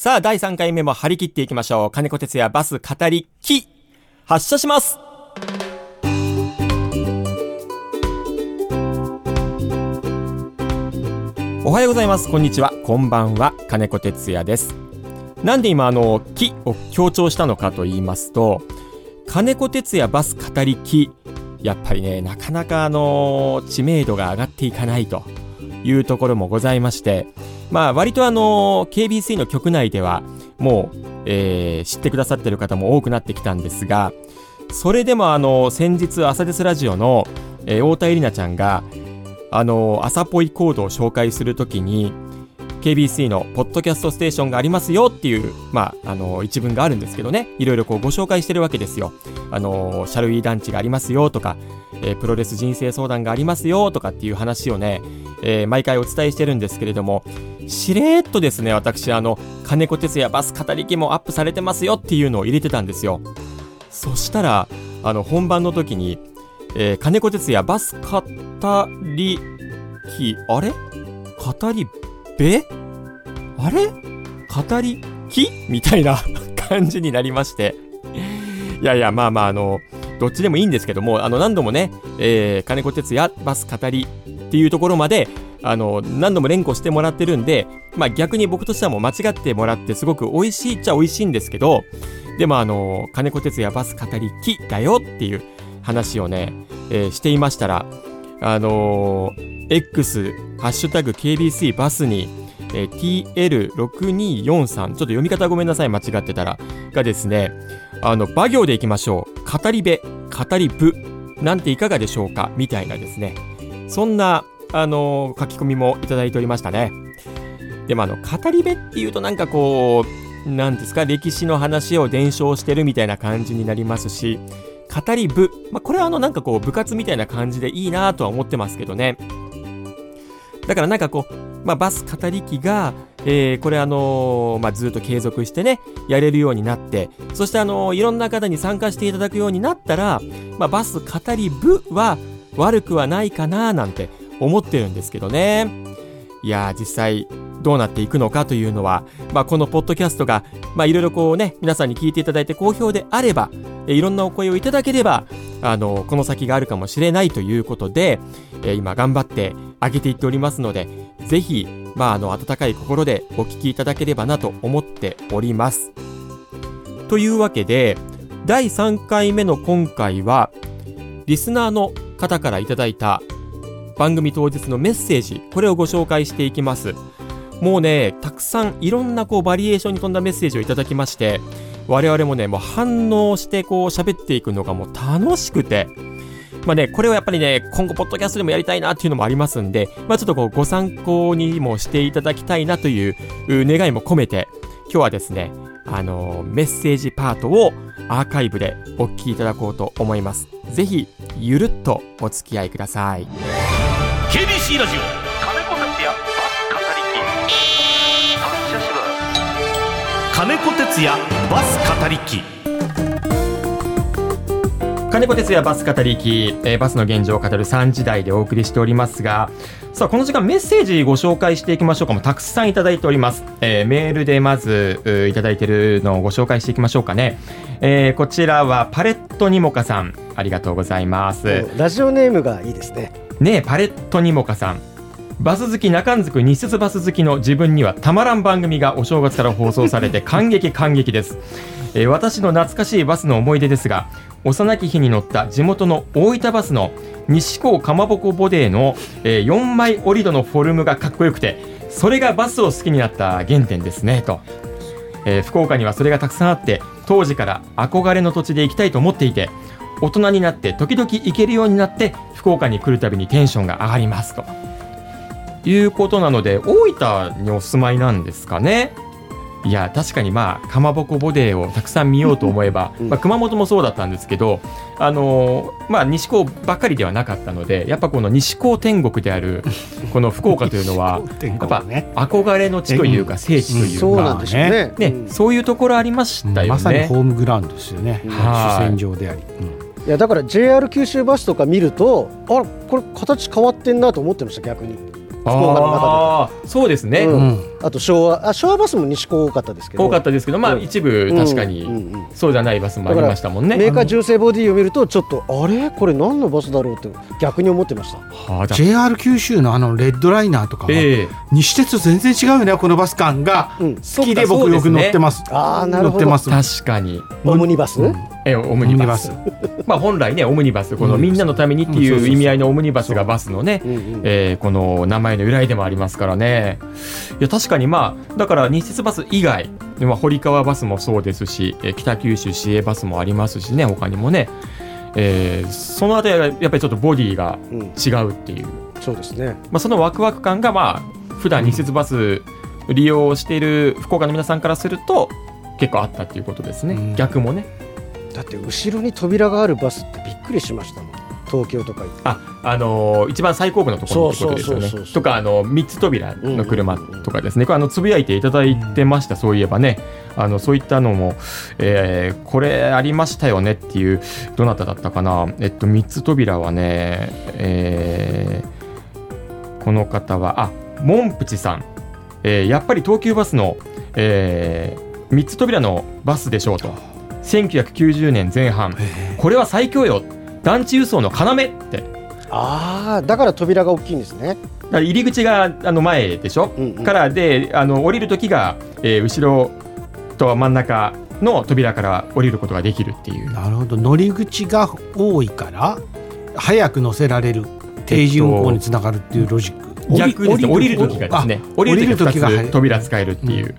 さあ、第3回目も張り切っていきましょう。金子哲也バス語りき、発車しますおはようございます。こんにちは。こんばんは。金子哲也です。なんで今、あの、きを強調したのかと言いますと、金子哲也バス語りき、やっぱりね、なかなかあの、知名度が上がっていかないというところもございまして、まあ、割とあの、KBC の局内では、もう、えー、知ってくださってる方も多くなってきたんですが、それでもあの、先日、朝ですラジオの、えー、太田絵里奈ちゃんが、あの、朝ぽいコードを紹介するときに、KBC のポッドキャストステーションがありますよっていう、まあ、あの、一文があるんですけどね、いろいろこうご紹介してるわけですよ。あの、シャルウィー団地がありますよとか、えー、プロレス人生相談がありますよとかっていう話をね、えー、毎回お伝えしてるんですけれども、しれーっとですね、私、あの、金子哲也バス語り機もアップされてますよっていうのを入れてたんですよ。そしたら、あの、本番の時に、えー、金子哲也バス語り機、あれ？語りべあれ？語り機みたいな 感じになりまして。いやいや、まあまあ、あの、どっちでもいいんですけども、あの、何度もね、えー、金子哲也バス語りっていうところまで、あの、何度も連呼してもらってるんで、まあ逆に僕としてはもう間違ってもらってすごく美味しいっちゃ美味しいんですけど、でもあの、金子哲也バス語り機だよっていう話をね、えー、していましたら、あのー、X、ハッシュタグ KBC バスに、えー、TL6243、ちょっと読み方ごめんなさい、間違ってたら、がですね、あの、場行でいきましょう。語り部、語り部、なんていかがでしょうか？みたいなですね。そんな、あの、書き込みもいただいておりましたね。でもあの、語り部っていうとなんかこう、なんですか、歴史の話を伝承してるみたいな感じになりますし、語り部、まあ、これはあのなんかこう部活みたいな感じでいいなとは思ってますけどね。だからなんかこう、まあ、バス語り機が、えー、これあのー、まあ、ずっと継続してね、やれるようになって、そしてあのー、いろんな方に参加していただくようになったら、まあ、バス語り部は悪くはないかななんて思ってるんですけどね。いや、実際、どうなっていくのかというのは、まあ、このポッドキャストが、まあ、いろいろこうね、皆さんに聞いていただいて好評であれば、えいろんなお声をいただければ、あの、この先があるかもしれないということで、え今頑張ってあげていっておりますので、ぜひ、まあ、あの、温かい心でお聞きいただければなと思っております。というわけで、第3回目の今回は、リスナーの方からいただいた番組当日のメッセージ、これをご紹介していきます。もうね、たくさんいろんなこうバリエーションに富んだメッセージをいただきまして、我々もね、もう反応してこう喋っていくのがもう楽しくて、まあね、これをやっぱりね、今後ポッドキャストでもやりたいなっていうのもありますんで、まあちょっとこうご参考にもしていただきたいなという願いも込めて、今日はですね、あの、メッセージパートをアーカイブでお聞きいただこうと思います。ぜひ、ゆるっとお付き合いください。KBC ラジオ。金子哲也バス語り機金子哲也バス語り機、えー、バスの現状を語る3時台でお送りしておりますがさあこの時間メッセージご紹介していきましょうかも。たくさんいただいております、えー、メールでまずいただいているのをご紹介していきましょうかね、えー、こちらはパレットニモカさん。ありがとうございます。ラジオネームがいいですねねパレットニモカさん。バス好き中んずく日節バス好きの自分にはたまらん番組がお正月から放送されて 感激感激です、えー、私の懐かしいバスの思い出ですが幼き日に乗った地元の大分バスの西港かまぼこボデーの、えー、4枚折り戸のフォルムがかっこよくてそれがバスを好きになった原点ですねと、えー、福岡にはそれがたくさんあって当時から憧れの土地で行きたいと思っていて大人になって時々行けるようになって福岡に来るたびにテンションが上がりますと。いうことなので大分にお住まいなんですかね。いや確かにまあかまぼこボデーをたくさん見ようと思えば、まあ、熊本もそうだったんですけど、あのー、まあ、西高ばっかりではなかったのでやっぱこの西高天国であるこの福岡というのは やっぱ憧れの地というか聖地というか、そうなんでしょうね。ね、そういうところありましたよね、まさにホームグラウンドですよね、主戦場であり。いやだから JR 九州バスとか見るとあこれ形変わってんなと思ってました逆に。福岡の中あーそうですね、で、ううん。ん、あと昭和あ昭和バスも西高多かったですけど。多かったですけどまあうん。一部確かにうんうんうん。そうじゃないバスもありましたもんね。メーカー純正ボディを見るとちょっとあれ？これ何のバスだろうって。逆に思ってました。はあ JR 九州のあのレッドライナーとかは、ええ。西鉄全然違うよねこのバス感が。うん。好きで僕よく乗ってます。ああなるほど。乗ってます。確かに。オムニバス、うんえオムニバス。まあ本来ねオムニバス。このみんなのためにっていう意味合いのオムニバスがバスのねうんうん。えーこの名前の由来でもありますからね。いや確かにまあだから日鉄バス以外、まあ、堀川バスもそうですし、えー北九州市営バスもありますしね他にもね、えーそのあたりはやっぱりちょっとボディがうん違うっていう、そうですね。まあ、そのワクワク感がまあ普段日鉄バス利用している福岡の皆さんからすると結構あったっていうことですね、うん。逆もねだって後ろに扉があるバスってびっくりしましたもん東京とか行ってあ、あのー一番最後部のところにってことですよね。とか、あの三つ扉の車とかですね。これあのつぶやいていただいてました。そういえばね、あのそういったのも、えーこれありましたよねっていうどなただったかな。えっと三つ扉はね、えーこの方はあモンプチさん、えーやっぱり東急バスの、えー、3つ扉のバスでしょうと1990年前半。これは最強よ。団地輸送の要って。ああだから扉が大きいんですね、だから入り口があの前でしょ、うんうん。からであの降りる時が、えー後ろと真ん中の扉から降りることができるっていう。なるほど。乗り口が多いから早く乗せられる定時運行につながるっていうロジック、逆ですね降りる時がですね。降りる時。が降りる時が2つ扉使えるっていう、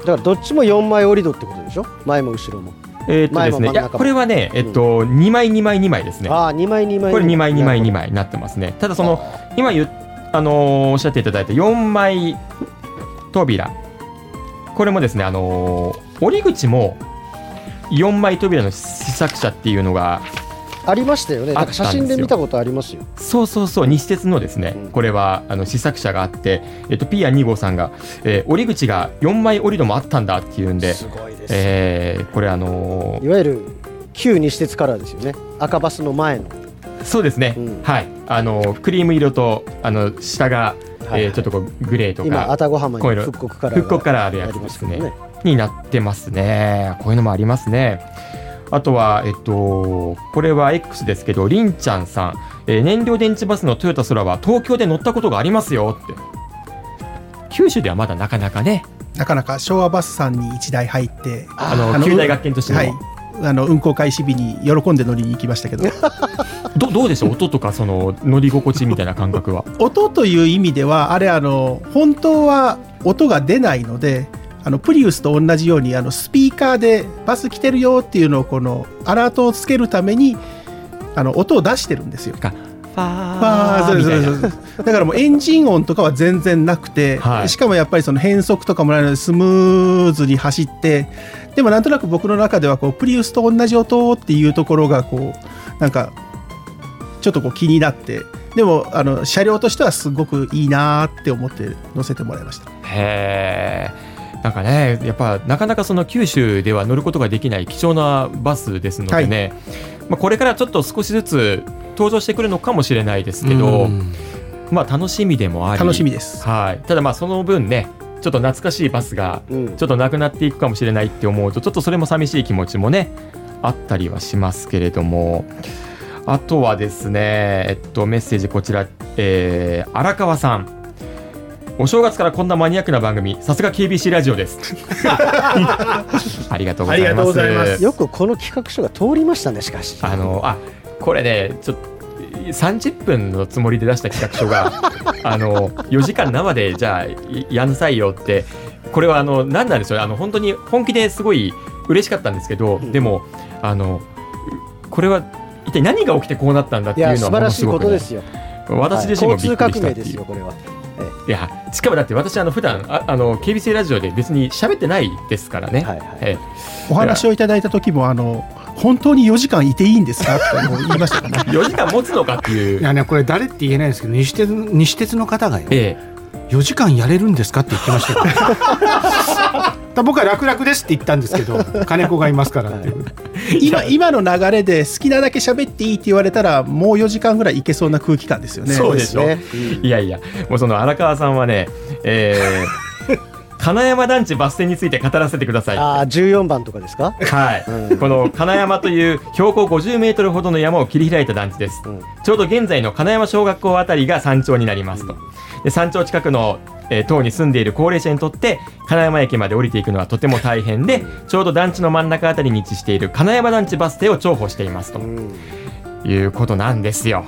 だからどっちも4枚折り戸ってことでしょ？前も後ろもえーっとですねいやこれはねえっと、2枚2枚2枚ですね。ああ2枚2枚これ2枚2枚2枚枚になってますね。ただその今言っあのーおっしゃっていただいた4枚扉。これもですねあのー降り口も4枚扉の試作車っていうのがありましたよね。なんか写真で見たことありますよ。そうそうそう。西鉄のですね、うん。これはあの試作車があって、えっと、ピア2号さんが、えー降り口が4枚降り戸もあったんだっていうんで、ごいでえーこれあのーいわゆる旧西鉄カラーですよね。赤バスの前の。そうですね、うん。はい。あのークリーム色とあの下が、はいえーちょっとこうグレーと今か愛宕浜に復刻カラ復刻からあるやつですね。になってますね。こういうのもありますねあとは、えっと、これは X ですけど、りんちゃんさん、えー燃料電池バスのトヨタ空は東京で乗ったことがありますよって。九州ではまだなかなかね、なかなか昭和バスさんに1台入ってあの、旧大学研としての、はい。あの運行開始日に喜んで乗りに行きましたけど。どどうでしょう？音とかその乗り心地みたいな感覚は。音という意味ではあれあの本当は音が出ないのであのプリウスと同じようにあのスピーカーでバス来てるよっていうのをこのアラートをつけるためにあの音を出してるんですよ。ファあーーそうですみたいなそう。ですだからもうエンジン音とかは全然なくて、はい。しかもやっぱりその変速とかもないのでスムーズに走ってでもなんとなく僕の中ではこうプリウスと同じ音っていうところがこうなんかちょっとこう気になってでもあの車両としてはすごくいいなーって思って乗せてもらいました。へーなんかね、やっぱなかなかその九州では乗ることができない貴重なバスですのでね、まあ、これからちょっと少しずつ登場してくるのかもしれないですけど、うん。まあ楽しみでもあり楽しみです。はい、ただまあその分ねちょっと懐かしいバスがうん。ちょっとなくなっていくかもしれないって思うとちょっとそれも寂しい気持ちもねあったりはしますけれども。あとはですねえっとメッセージこちら、えー荒川さんお正月からこんなマニアックな番組さすが KBC ラジオで す。ありがとうございます。よくこの企画書が通りましたねしかし。あのあこれねちょっと30分のつもりで出した企画書が あの4時間生でじゃあいやんなさいよって。これはあの何なんでしょうあの本当に本気ですごい嬉しかったんですけど、ん。でもあのこれは一体何が起きてこうなったんだっていいうのはものすごくねことですよ。私自身もびっくりしたっていう。命ですよこれは。いやしかもだって私あの普段ああの KBC ラジオで別に喋ってないですからね、はいはい。えお話をいただいた時もあの本当に4時間いていいんですか？って言いましたから。ねえ4時間持つのかっていう。いやねこれ誰って言えないんですけど西鉄西鉄の方がよえ4時間やれるんですかって言ってましたよ。僕は楽々ですって言ったんですけど金子がいますからっていう 今今の流れで好きなだけ喋っていいって言われたらもう4時間ぐらいいけそうな空気感ですよね。そうでしょ。ね。いやいや。もうその荒川さんはねえー金山団地バス停について語らせてください。ああ14番とかですか？はい、うん。この金山という標高50メートルほどの山を切り開いた団地です、うん。ちょうど現在の金山小学校あたりが山頂になりますと。で山頂近くの、えー島に住んでいる高齢者にとって金山駅まで降りていくのはとても大変でちょうど団地の真ん中あたりに位置している金山団地バス停を重宝していますと。うん。いうことなんですよ。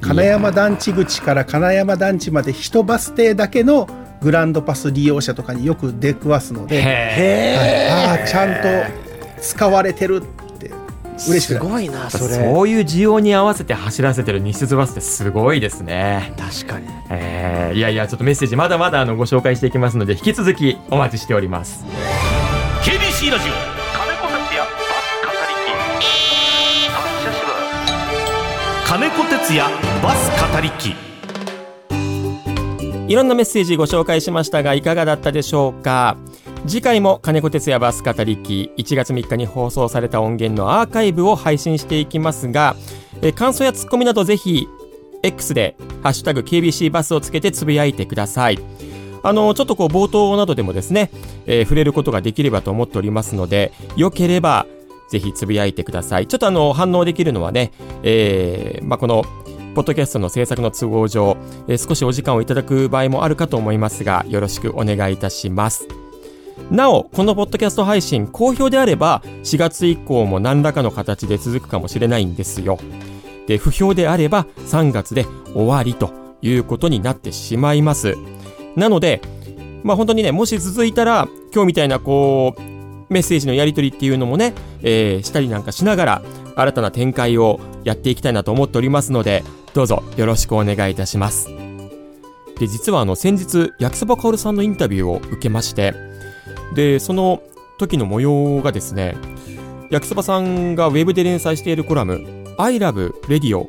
金山団地口から金山団地まで一バス停だけのグランドパス利用者とかによく出くわすので、へはい、ああちゃんと使われてるって嬉しくすごいなーそれ。そういう需要に合わせて走らせてる西鉄バスってすごいですね。確かに。えーいやいやちょっとメッセージまだまだあのご紹介していきますので引き続きお待ちしております。KBC ラジオ。金子哲也バス語りきいろんなメッセージご紹介しましたがいかがだったでしょうか？次回も金子哲也バス語り機1月3日に放送された音源のアーカイブを配信していきますがえ感想やツッコミなどぜひ X で「ハッシュタグ #KBC バス」をつけてつぶやいてください。あのちょっとこう冒頭などでもですね、えー触れることができればと思っておりますのでよければぜひつぶやいてください。ちょっとあの反応できるのはね、えーまあ、このポッドキャストの制作の都合上、えー少しお時間をいただく場合もあるかと思いますが、よろしくお願いいたします。なお、このポッドキャスト配信、好評であれば、4月以降も何らかの形で続くかもしれないんですよ。で、不評であれば、3月で終わりということになってしまいます。なので、まあ本当にね、もし続いたら、今日みたいなこう、メッセージのやり取りっていうのもね、えーしたりなんかしながら、新たな展開をやっていきたいなと思っておりますので、どうぞよろしくお願いいたします。で、実はあの、先日、焼きそばかおるさんのインタビューを受けまして、で、その時の模様がですね、焼きそばさんがウェブで連載しているコラム、I love radio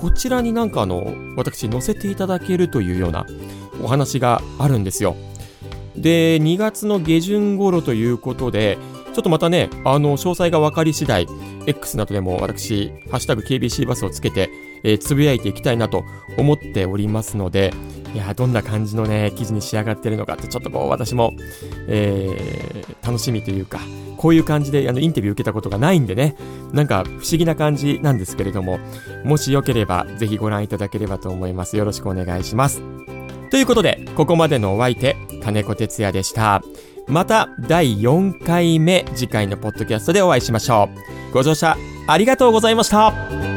こちらになんかあの、私載せていただけるというようなお話があるんですよ。で、2月の下旬頃ということで、ちょっとまたね、あの、詳細が分かり次第、X などでも私、ハッシュタグ KBC バスをつけて、えーつぶやいていきたいなと思っておりますので、いや、どんな感じのね、記事に仕上がってるのかって、ちょっとこう、私も、えー楽しみというか、こういう感じで、あの、インタビュー受けたことがないんでね、なんか不思議な感じなんですけれども、もしよければ、ぜひご覧いただければと思います。よろしくお願いします。ということで、ここまでのお相手、金子哲也でした。また第4回目、次回のポッドキャストでお会いしましょう。ご乗車ありがとうございました。